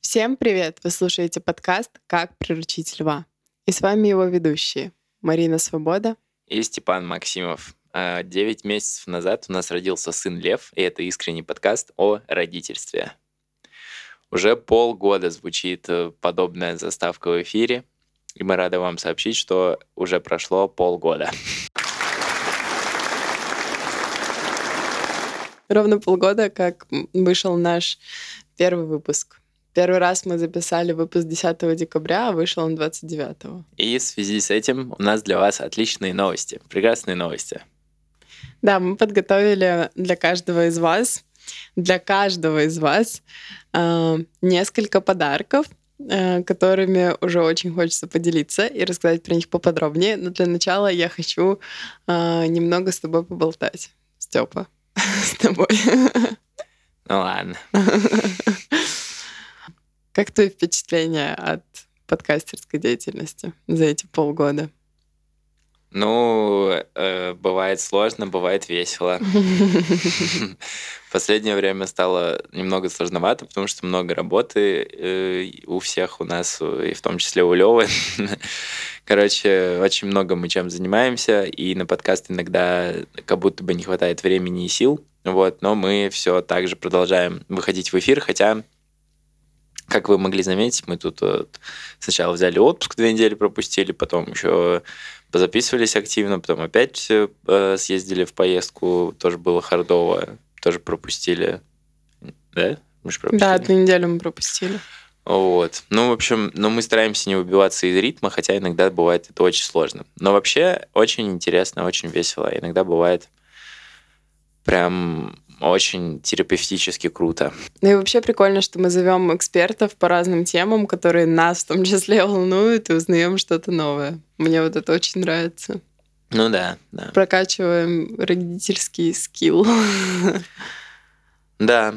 Всем привет! Вы слушаете подкаст «Как приручить льва». И с вами его ведущие Марина Свобода и Степан Максимов. А, девять месяцев назад у нас родился сын Лев, и это искренний подкаст о родительстве. Уже полгода звучит э, подобная заставка в эфире, и мы рады вам сообщить, что уже прошло полгода. Ровно полгода, как вышел наш первый выпуск. Первый раз мы записали выпуск 10 декабря, а вышел он 29. И в связи с этим у нас для вас отличные новости, прекрасные новости. Да, мы подготовили для каждого из вас, для каждого из вас э, несколько подарков, э, которыми уже очень хочется поделиться и рассказать про них поподробнее. Но для начала я хочу э, немного с тобой поболтать. Степа, с тобой. Ну ладно. Как твои впечатления от подкастерской деятельности за эти полгода? Ну, бывает сложно, бывает весело. В последнее время стало немного сложновато, потому что много работы э, у всех у нас, и в том числе у Лёвы. Короче, очень много мы чем занимаемся, и на подкаст иногда как будто бы не хватает времени и сил. Вот, но мы все так же продолжаем выходить в эфир, хотя как вы могли заметить, мы тут вот сначала взяли отпуск, две недели пропустили, потом еще позаписывались активно, потом опять э, съездили в поездку, тоже было хардово, тоже пропустили. Да? Мы же пропустили. Да, две недели мы пропустили. Вот. Ну, в общем, ну, мы стараемся не выбиваться из ритма, хотя иногда бывает это очень сложно. Но вообще очень интересно, очень весело. Иногда бывает прям очень терапевтически круто. Ну и вообще прикольно, что мы зовем экспертов по разным темам, которые нас в том числе волнуют, и узнаем что-то новое. Мне вот это очень нравится. Ну да, да. Прокачиваем родительский скилл. Да.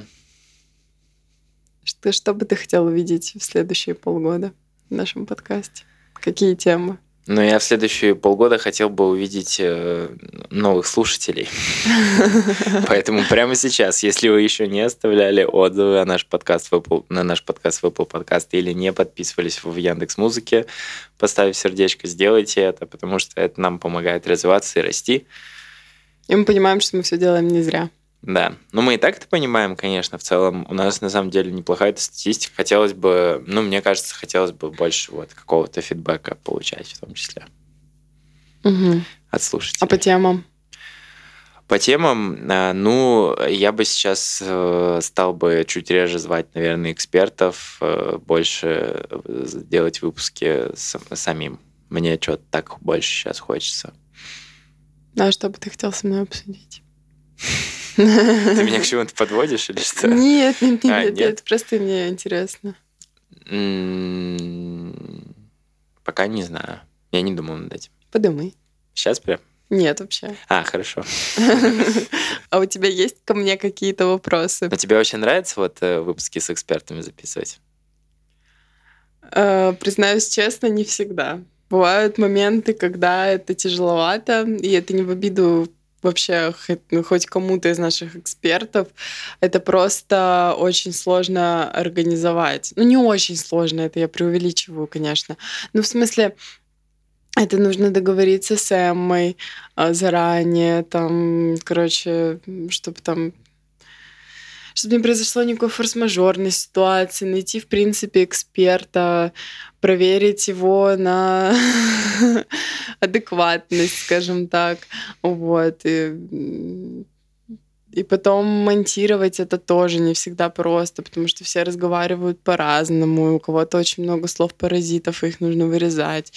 Что, что бы ты хотел увидеть в следующие полгода в нашем подкасте? Какие темы? Но я в следующие полгода хотел бы увидеть э, новых слушателей. Поэтому прямо сейчас, если вы еще не оставляли отзывы на наш подкаст Apple, на наш подкаст в Apple подкаст или не подписывались в Яндекс Музыке, поставив сердечко, сделайте это, потому что это нам помогает развиваться и расти. И мы понимаем, что мы все делаем не зря. Да, ну мы и так это понимаем, конечно, в целом. У нас на самом деле неплохая эта статистика. Хотелось бы, ну, мне кажется, хотелось бы больше вот какого-то фидбэка получать в том числе. Угу. От слушателей. А по темам? По темам, а, ну, я бы сейчас э, стал бы чуть реже звать, наверное, экспертов, э, больше э, делать выпуски самим. Мне что-то так больше сейчас хочется. А что бы ты хотел со мной обсудить? Ты меня к чему-то подводишь или что? Нет, нет, нет, а, нет, нет, просто мне интересно. Пока не знаю. Я не думал над этим. Подумай. Сейчас прям? Нет, вообще. А, хорошо. А у тебя есть ко мне какие-то вопросы? А тебе вообще нравится вот э, выпуски с экспертами записывать? Э, признаюсь честно, не всегда. Бывают моменты, когда это тяжеловато, и это не в обиду вообще ну, хоть кому-то из наших экспертов, это просто очень сложно организовать. Ну, не очень сложно, это я преувеличиваю, конечно. Ну, в смысле, это нужно договориться с Эммой а, заранее, там, короче, чтобы там чтобы не произошло никакой форс-мажорной ситуации, найти, в принципе, эксперта, проверить его на адекватность, скажем так. Вот. И, и потом монтировать это тоже не всегда просто, потому что все разговаривают по-разному, у кого-то очень много слов-паразитов, их нужно вырезать.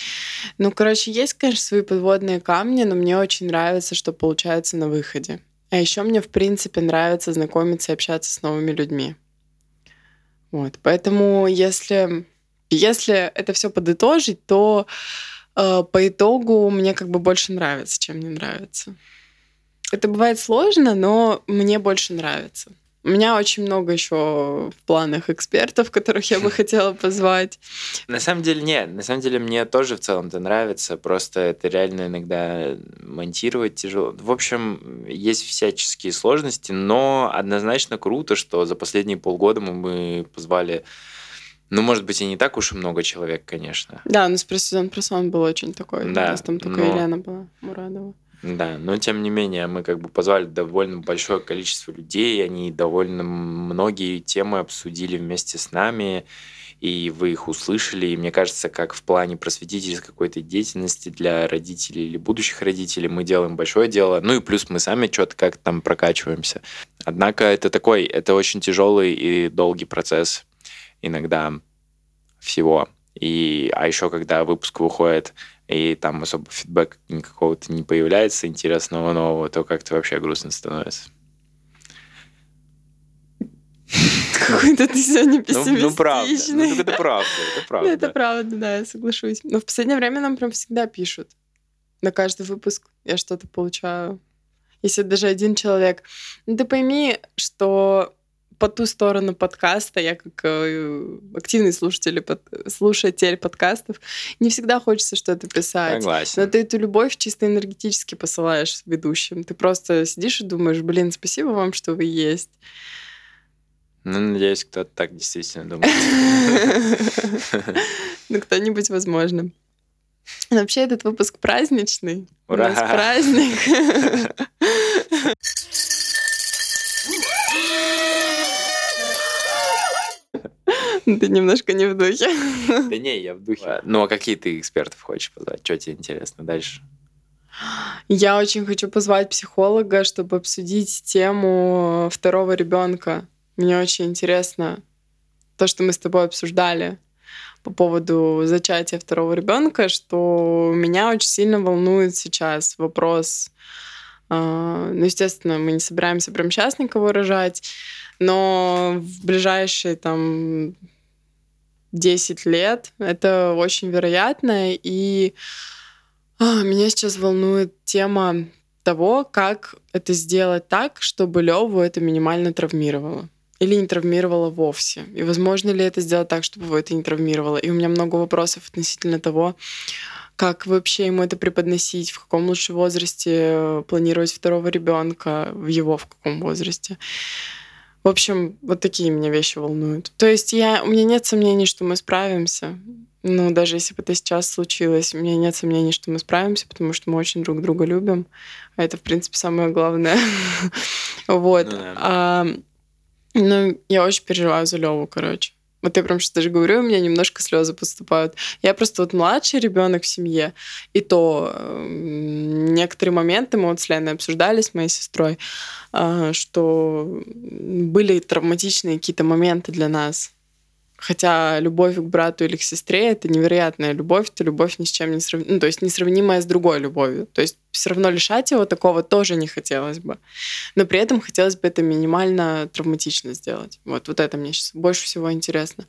Ну, короче, есть, конечно, свои подводные камни, но мне очень нравится, что получается на выходе. А еще мне, в принципе, нравится знакомиться и общаться с новыми людьми. Вот. Поэтому, если, если это все подытожить, то э, по итогу мне как бы больше нравится, чем не нравится. Это бывает сложно, но мне больше нравится. У меня очень много еще в планах экспертов, которых я бы хотела позвать. На самом деле нет. На самом деле мне тоже в целом это нравится. Просто это реально иногда монтировать тяжело. В общем, есть всяческие сложности, но однозначно круто, что за последние полгода мы позвали ну, может быть, и не так уж и много человек, конечно. Да, но про сезон про сон был очень такой. Да, у нас там только но... Елена была Мурадова. Да, но тем не менее мы как бы позвали довольно большое количество людей, они довольно многие темы обсудили вместе с нами, и вы их услышали. И мне кажется, как в плане просветительской какой-то деятельности для родителей или будущих родителей мы делаем большое дело. Ну и плюс мы сами что-то как там прокачиваемся. Однако это такой, это очень тяжелый и долгий процесс иногда всего. И, а еще когда выпуск выходит и там особо фидбэк никакого-то не появляется интересного нового, то как-то вообще грустно становится. Какой-то ты сегодня пессимистичный. Ну, ну правда. Ну, это правда, это правда. Ну, это правда, да, я соглашусь. Но в последнее время нам прям всегда пишут. На каждый выпуск я что-то получаю. Если даже один человек. Ну, ты пойми, что по ту сторону подкаста, я как э, активный слушатель, под, слушатель подкастов, не всегда хочется что-то писать. Согласен. Но ты эту любовь чисто энергетически посылаешь ведущим. Ты просто сидишь и думаешь, блин, спасибо вам, что вы есть. Ну, надеюсь, кто-то так действительно думает. Ну, кто-нибудь, возможно. Вообще, этот выпуск праздничный. Ура! У нас праздник. Ты немножко не в духе. Да не, я в духе. Ну, а какие ты экспертов хочешь позвать? Что тебе интересно дальше? Я очень хочу позвать психолога, чтобы обсудить тему второго ребенка. Мне очень интересно то, что мы с тобой обсуждали по поводу зачатия второго ребенка, что меня очень сильно волнует сейчас вопрос. А, ну, естественно, мы не собираемся прям сейчас никого рожать, но в ближайшие там 10 лет это очень вероятно. И а, меня сейчас волнует тема того, как это сделать так, чтобы Леву это минимально травмировало. Или не травмировало вовсе. И возможно ли это сделать так, чтобы его это не травмировало. И у меня много вопросов относительно того, как вообще ему это преподносить, в каком лучше возрасте планировать второго ребенка, в его в каком возрасте. В общем, вот такие меня вещи волнуют. То есть я, у меня нет сомнений, что мы справимся. Ну, даже если бы это сейчас случилось, у меня нет сомнений, что мы справимся, потому что мы очень друг друга любим. А это, в принципе, самое главное. Вот. Ну, ну, я очень переживаю за Леву, короче. Вот я прям сейчас даже говорю, у меня немножко слезы поступают. Я просто вот младший ребенок в семье, и то э, некоторые моменты мы вот с Леной обсуждали с моей сестрой, э, что были травматичные какие-то моменты для нас. Хотя любовь к брату или к сестре — это невероятная любовь, это любовь ни с чем не сравнимая, ну, то есть несравнимая с другой любовью. То есть все равно лишать его такого тоже не хотелось бы. Но при этом хотелось бы это минимально травматично сделать. Вот, вот это мне сейчас больше всего интересно.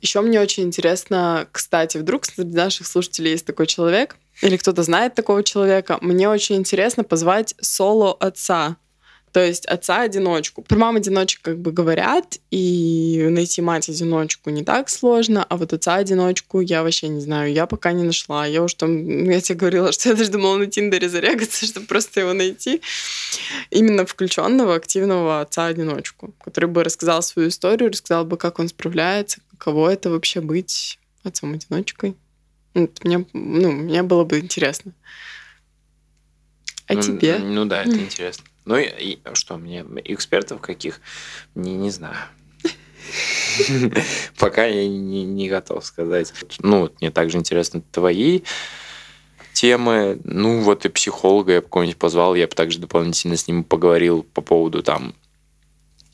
Еще мне очень интересно, кстати, вдруг среди наших слушателей есть такой человек, или кто-то знает такого человека, мне очень интересно позвать соло отца то есть отца-одиночку. Про мам-одиночек как бы говорят, и найти мать-одиночку не так сложно, а вот отца-одиночку я вообще не знаю, я пока не нашла. Я уж там, ну, я тебе говорила, что я даже думала на Тиндере зарегаться, чтобы просто его найти. Именно включенного, активного отца-одиночку, который бы рассказал свою историю, рассказал бы, как он справляется, каково это вообще быть отцом-одиночкой. Мне, ну, мне было бы интересно. А ну, тебе? Ну да, это интересно. Ну и, и что, мне экспертов каких? Не, не знаю. Пока я не, не готов сказать. Ну, мне также интересны твои темы. Ну, вот и психолога я бы кого-нибудь позвал, я бы также дополнительно с ним поговорил по поводу там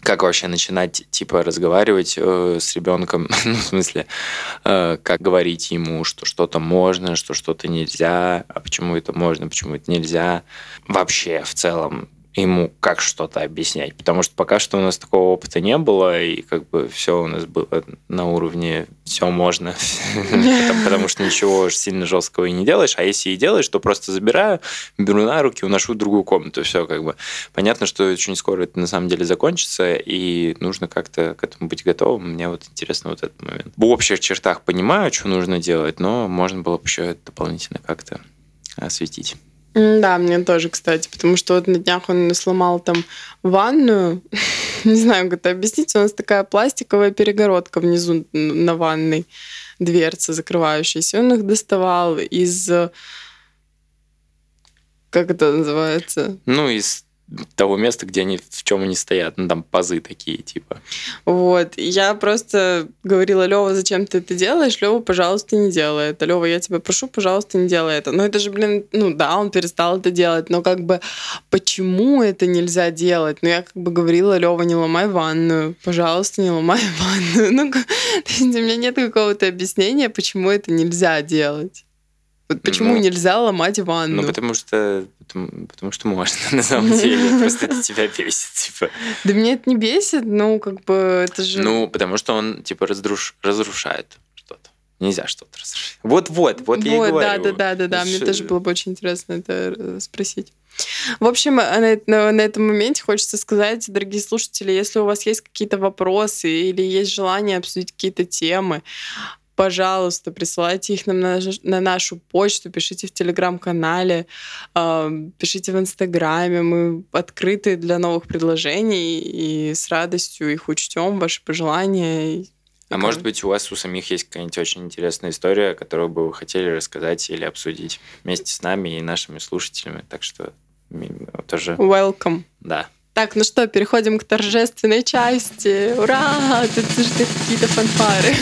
как вообще начинать типа разговаривать э, с ребенком, ну, в смысле, э, как говорить ему, что что-то можно, что что-то нельзя, а почему это можно, почему это нельзя. Вообще, в целом, ему как что-то объяснять, потому что пока что у нас такого опыта не было, и как бы все у нас было на уровне все можно, потому что ничего сильно жесткого и не делаешь, а если и делаешь, то просто забираю, беру на руки, уношу в другую комнату, все как бы. Понятно, что очень скоро это на самом деле закончится, и нужно как-то к этому быть готовым. Мне вот интересно вот этот момент. В общих чертах понимаю, что нужно делать, но можно было бы еще дополнительно как-то осветить. Да, мне тоже, кстати, потому что вот на днях он сломал там ванную. Не знаю, как это объяснить. У нас такая пластиковая перегородка внизу на ванной, дверца закрывающаяся. Он их доставал из... Как это называется? Ну, из того места, где они, в чем они стоят, ну там пазы такие, типа. Вот, я просто говорила, Лева, зачем ты это делаешь? Лева, пожалуйста, не делай это. Лева, я тебя прошу, пожалуйста, не делай это. Но это же, блин, ну да, он перестал это делать, но как бы почему это нельзя делать? Ну я как бы говорила, Лева, не ломай ванную, пожалуйста, не ломай ванную. Ну, у меня нет какого-то объяснения, почему это нельзя делать. Вот почему ну, нельзя ломать ванну? Ну, потому что, потому, потому что можно, на самом деле. Просто это тебя бесит, типа. Да мне это не бесит, ну, как бы, это же... Ну, потому что он, типа, разруш... разрушает что-то. Нельзя что-то разрушить. Вот-вот, вот я и говорю. Да, да, да, да, да. Мне тоже было бы очень интересно это э, спросить. В общем, на, на, на этом моменте хочется сказать, дорогие слушатели, если у вас есть какие-то вопросы или есть желание обсудить какие-то темы, пожалуйста, присылайте их нам на, на нашу почту, пишите в телеграм-канале, э, пишите в инстаграме. Мы открыты для новых предложений и с радостью их учтем, ваши пожелания. А может быть, у вас у самих есть какая-нибудь очень интересная история, которую бы вы хотели рассказать или обсудить вместе с нами и нашими слушателями. Так что тоже... Welcome. Да. Так, ну что, переходим к торжественной части. Ура! Тут ждут какие-то фанфары.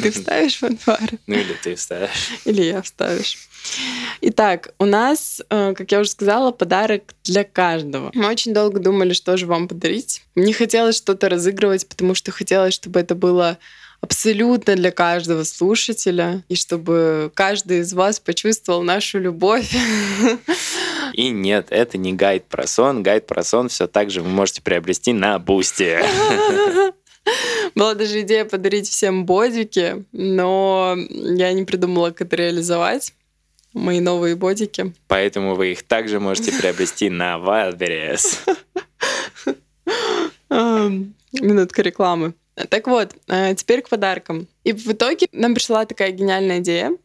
Ты вставишь фанфары? Ну или ты вставишь. Или я вставишь. Итак, у нас, э, как я уже сказала, подарок для каждого. Мы очень долго думали, что же вам подарить. Не хотелось что-то разыгрывать, потому что хотелось, чтобы это было абсолютно для каждого слушателя, и чтобы каждый из вас почувствовал нашу любовь. И нет, это не гайд про сон. Гайд про сон все так же вы можете приобрести на Бусти. Была даже идея подарить всем бодики, но я не придумала, как это реализовать. Мои новые бодики. Поэтому вы их также можете приобрести на Wildberries. Минутка рекламы. Так вот, э, теперь к подаркам. И в итоге нам пришла такая гениальная идея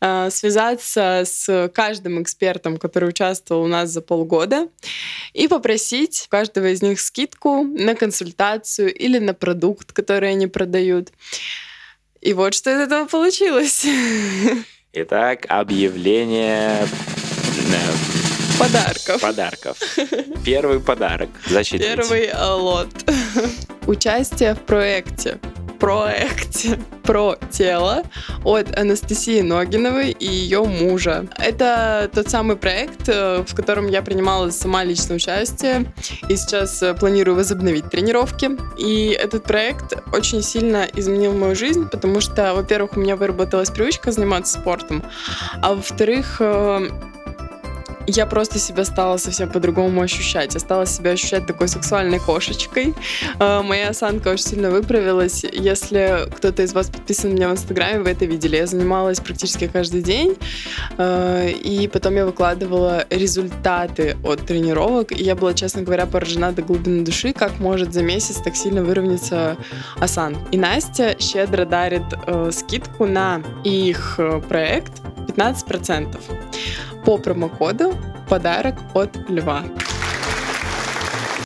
связаться с каждым экспертом, который участвовал у нас за полгода, и попросить у каждого из них скидку на консультацию или на продукт, который они продают. И вот что из этого получилось. Итак, объявление Подарков. Подарков. Первый подарок. Зачитывайте. Первый э, лот. Участие в проекте проекте про тело от Анастасии Ногиновой и ее мужа. Это тот самый проект, э, в котором я принимала сама лично участие и сейчас э, планирую возобновить тренировки. И этот проект очень сильно изменил мою жизнь, потому что, во-первых, у меня выработалась привычка заниматься спортом, а во-вторых, я просто себя стала совсем по-другому ощущать. Я стала себя ощущать такой сексуальной кошечкой. Э, моя осанка очень сильно выправилась. Если кто-то из вас подписан на меня в Инстаграме, вы это видели. Я занималась практически каждый день. Э, и потом я выкладывала результаты от тренировок. И я была, честно говоря, поражена до глубины души, как может за месяц так сильно выровняться осанка. И Настя щедро дарит э, скидку на их э, проект 15% по промокоду «Подарок от Льва».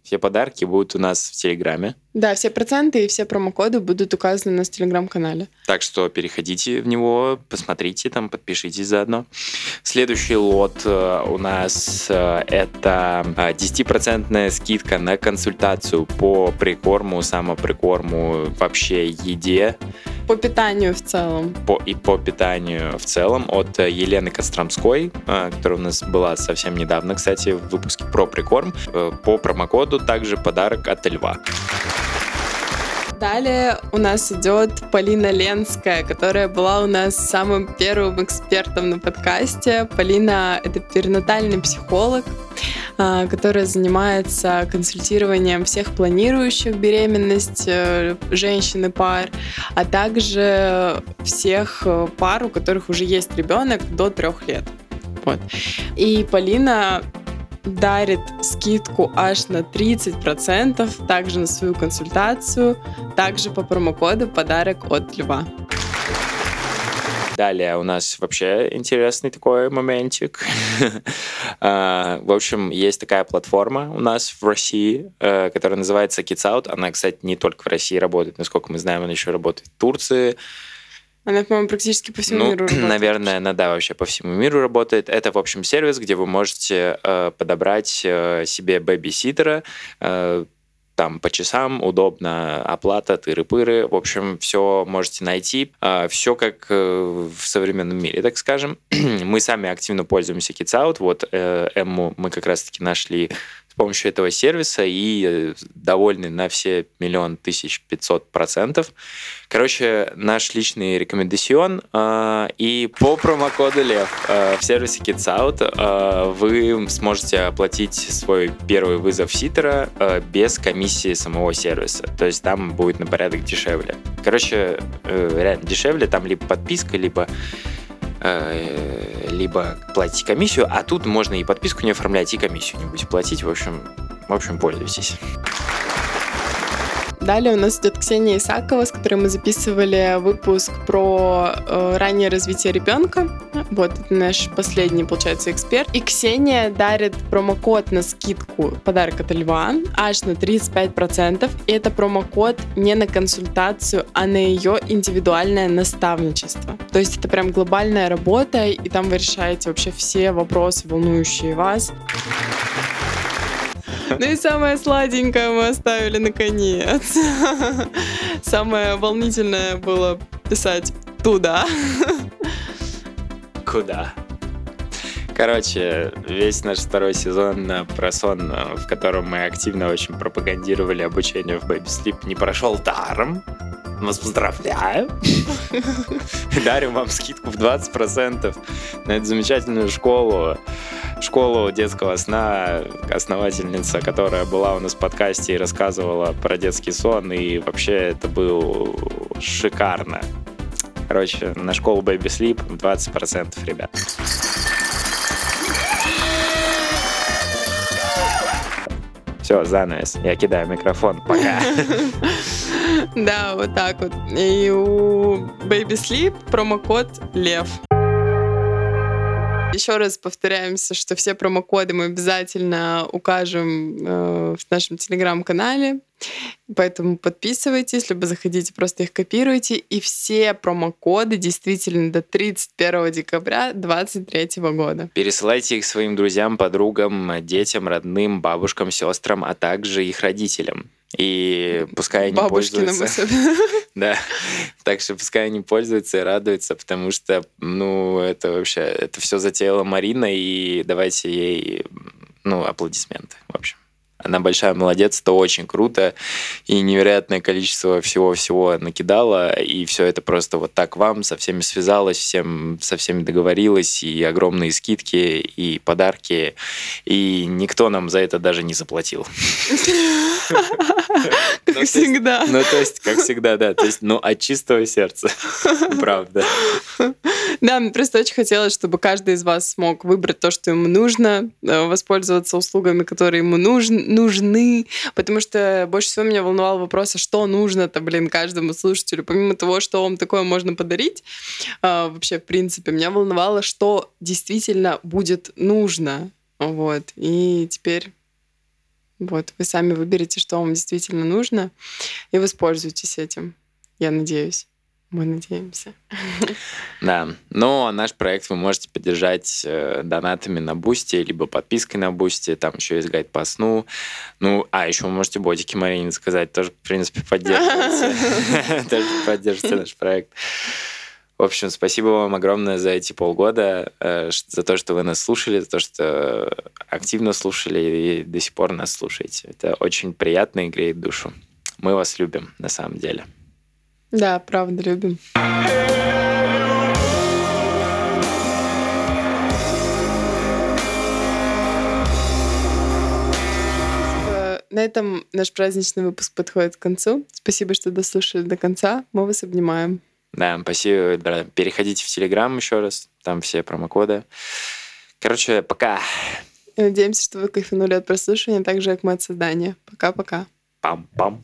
Все подарки будут у нас в Телеграме. Да, все проценты и все промокоды будут указаны у нас в Телеграм-канале. Так что переходите в него, посмотрите там, подпишитесь заодно. Следующий лот э, у нас э, это 10% э, скидка на консультацию по прикорму, самоприкорму, вообще еде. По питанию в целом. По, и по питанию в целом от Елены Костромской, которая у нас была совсем недавно, кстати, в выпуске про прикорм. По промокоду также подарок от Льва. Далее у нас идет Полина Ленская, которая была у нас самым первым экспертом на подкасте. Полина — это перинатальный психолог, а, которая занимается консультированием всех планирующих беременность э, женщин и пар, а также всех э, пар, у которых уже есть ребенок до трех лет. Вот. И Полина дарит скидку аж на 30%, также на свою консультацию, также по промокоду «Подарок от Льва». Далее у нас вообще интересный такой моментик. А, в общем, есть такая платформа у нас в России, э, которая называется Kids Out. Она, кстати, не только в России работает, насколько мы знаем, она еще работает в Турции, она, по-моему, практически по всему ну, миру работает. Наверное, она, да, вообще по всему миру работает. Это, в общем, сервис, где вы можете э, подобрать э, себе бэби-ситера, э, там по часам, удобно оплата, тыры-пыры. В общем, все можете найти. Э, все как э, в современном мире, так скажем. мы сами активно пользуемся Kids Out. Вот э, Эмму мы как раз-таки нашли с помощью этого сервиса и э, довольны на все миллион тысяч пятьсот процентов. Короче, наш личный рекомендацион. Э, и по промокоду ЛЕВ э, в сервисе Kids Out вы сможете оплатить свой первый вызов ситера без комиссии самого сервиса. То есть там будет на порядок дешевле. Короче, реально дешевле. Там либо подписка, либо Э, либо платить комиссию, а тут можно и подписку не оформлять, и комиссию не будете платить. В общем, в общем, пользуйтесь. Далее у нас идет Ксения Исакова, с которой мы записывали выпуск про э, раннее развитие ребенка. Вот, это наш последний, получается, эксперт. И Ксения дарит промокод на скидку подарок от Льва аж на 35%. И это промокод не на консультацию, а на ее индивидуальное наставничество. То есть это прям глобальная работа, и там вы решаете вообще все вопросы, волнующие вас. Ну и самое сладенькое мы оставили наконец. Самое волнительное было писать туда. Куда? Короче, весь наш второй сезон про сон, в котором мы активно очень пропагандировали обучение в Baby Sleep, не прошел даром. Вас поздравляю. Дарим вам скидку в 20% на эту замечательную школу школу детского сна, основательница, которая была у нас в подкасте и рассказывала про детский сон, и вообще это был шикарно. Короче, на школу Baby Sleep 20%, ребят. Все, занавес. Я кидаю микрофон. Пока. Да, вот так вот. И у Baby Sleep промокод Лев. Еще раз повторяемся, что все промокоды мы обязательно укажем э, в нашем телеграм-канале. Поэтому подписывайтесь, либо заходите, просто их копируйте. И все промокоды действительно до 31 декабря 2023 года. Пересылайте их своим друзьям, подругам, детям, родным, бабушкам, сестрам, а также их родителям. И пускай они Бабушкиным пользуются. Да. Так что пускай они пользуются и радуются, потому что, ну, это вообще, это все затеяла Марина, и давайте ей, ну, аплодисменты, в общем. Она большая молодец, это очень круто. И невероятное количество всего-всего накидала. И все это просто вот так вам, со всеми связалась, всем, со всеми договорилась. И огромные скидки, и подарки. И никто нам за это даже не заплатил. Как ну, всегда. Ну, то есть, как всегда, да. То есть, ну, от чистого сердца. Правда. Да, мне просто очень хотелось, чтобы каждый из вас смог выбрать то, что ему нужно, э, воспользоваться услугами, которые ему нужны, нужны, потому что больше всего меня волновал вопрос, а что нужно-то, блин, каждому слушателю, помимо того, что вам такое можно подарить, а, вообще, в принципе, меня волновало, что действительно будет нужно, вот, и теперь вот, вы сами выберете, что вам действительно нужно, и воспользуйтесь этим, я надеюсь. Мы надеемся. Да. Но наш проект вы можете поддержать э, донатами на Бусти, либо подпиской на Бусти. Там еще есть гайд по сну. Ну, а еще вы можете ботики Марине заказать. Тоже, в принципе, поддерживайте. Тоже поддержите наш проект. В общем, спасибо вам огромное за эти полгода, э, за то, что вы нас слушали, за то, что активно слушали и до сих пор нас слушаете. Это очень приятно и греет душу. Мы вас любим, на самом деле. Да, правда, любим. На этом наш праздничный выпуск подходит к концу. Спасибо, что дослушали до конца. Мы вас обнимаем. Да, спасибо. Переходите в Телеграм еще раз. Там все промокоды. Короче, пока. И надеемся, что вы кайфанули от прослушивания, так же, как мы от создания. Пока-пока. Пам-пам.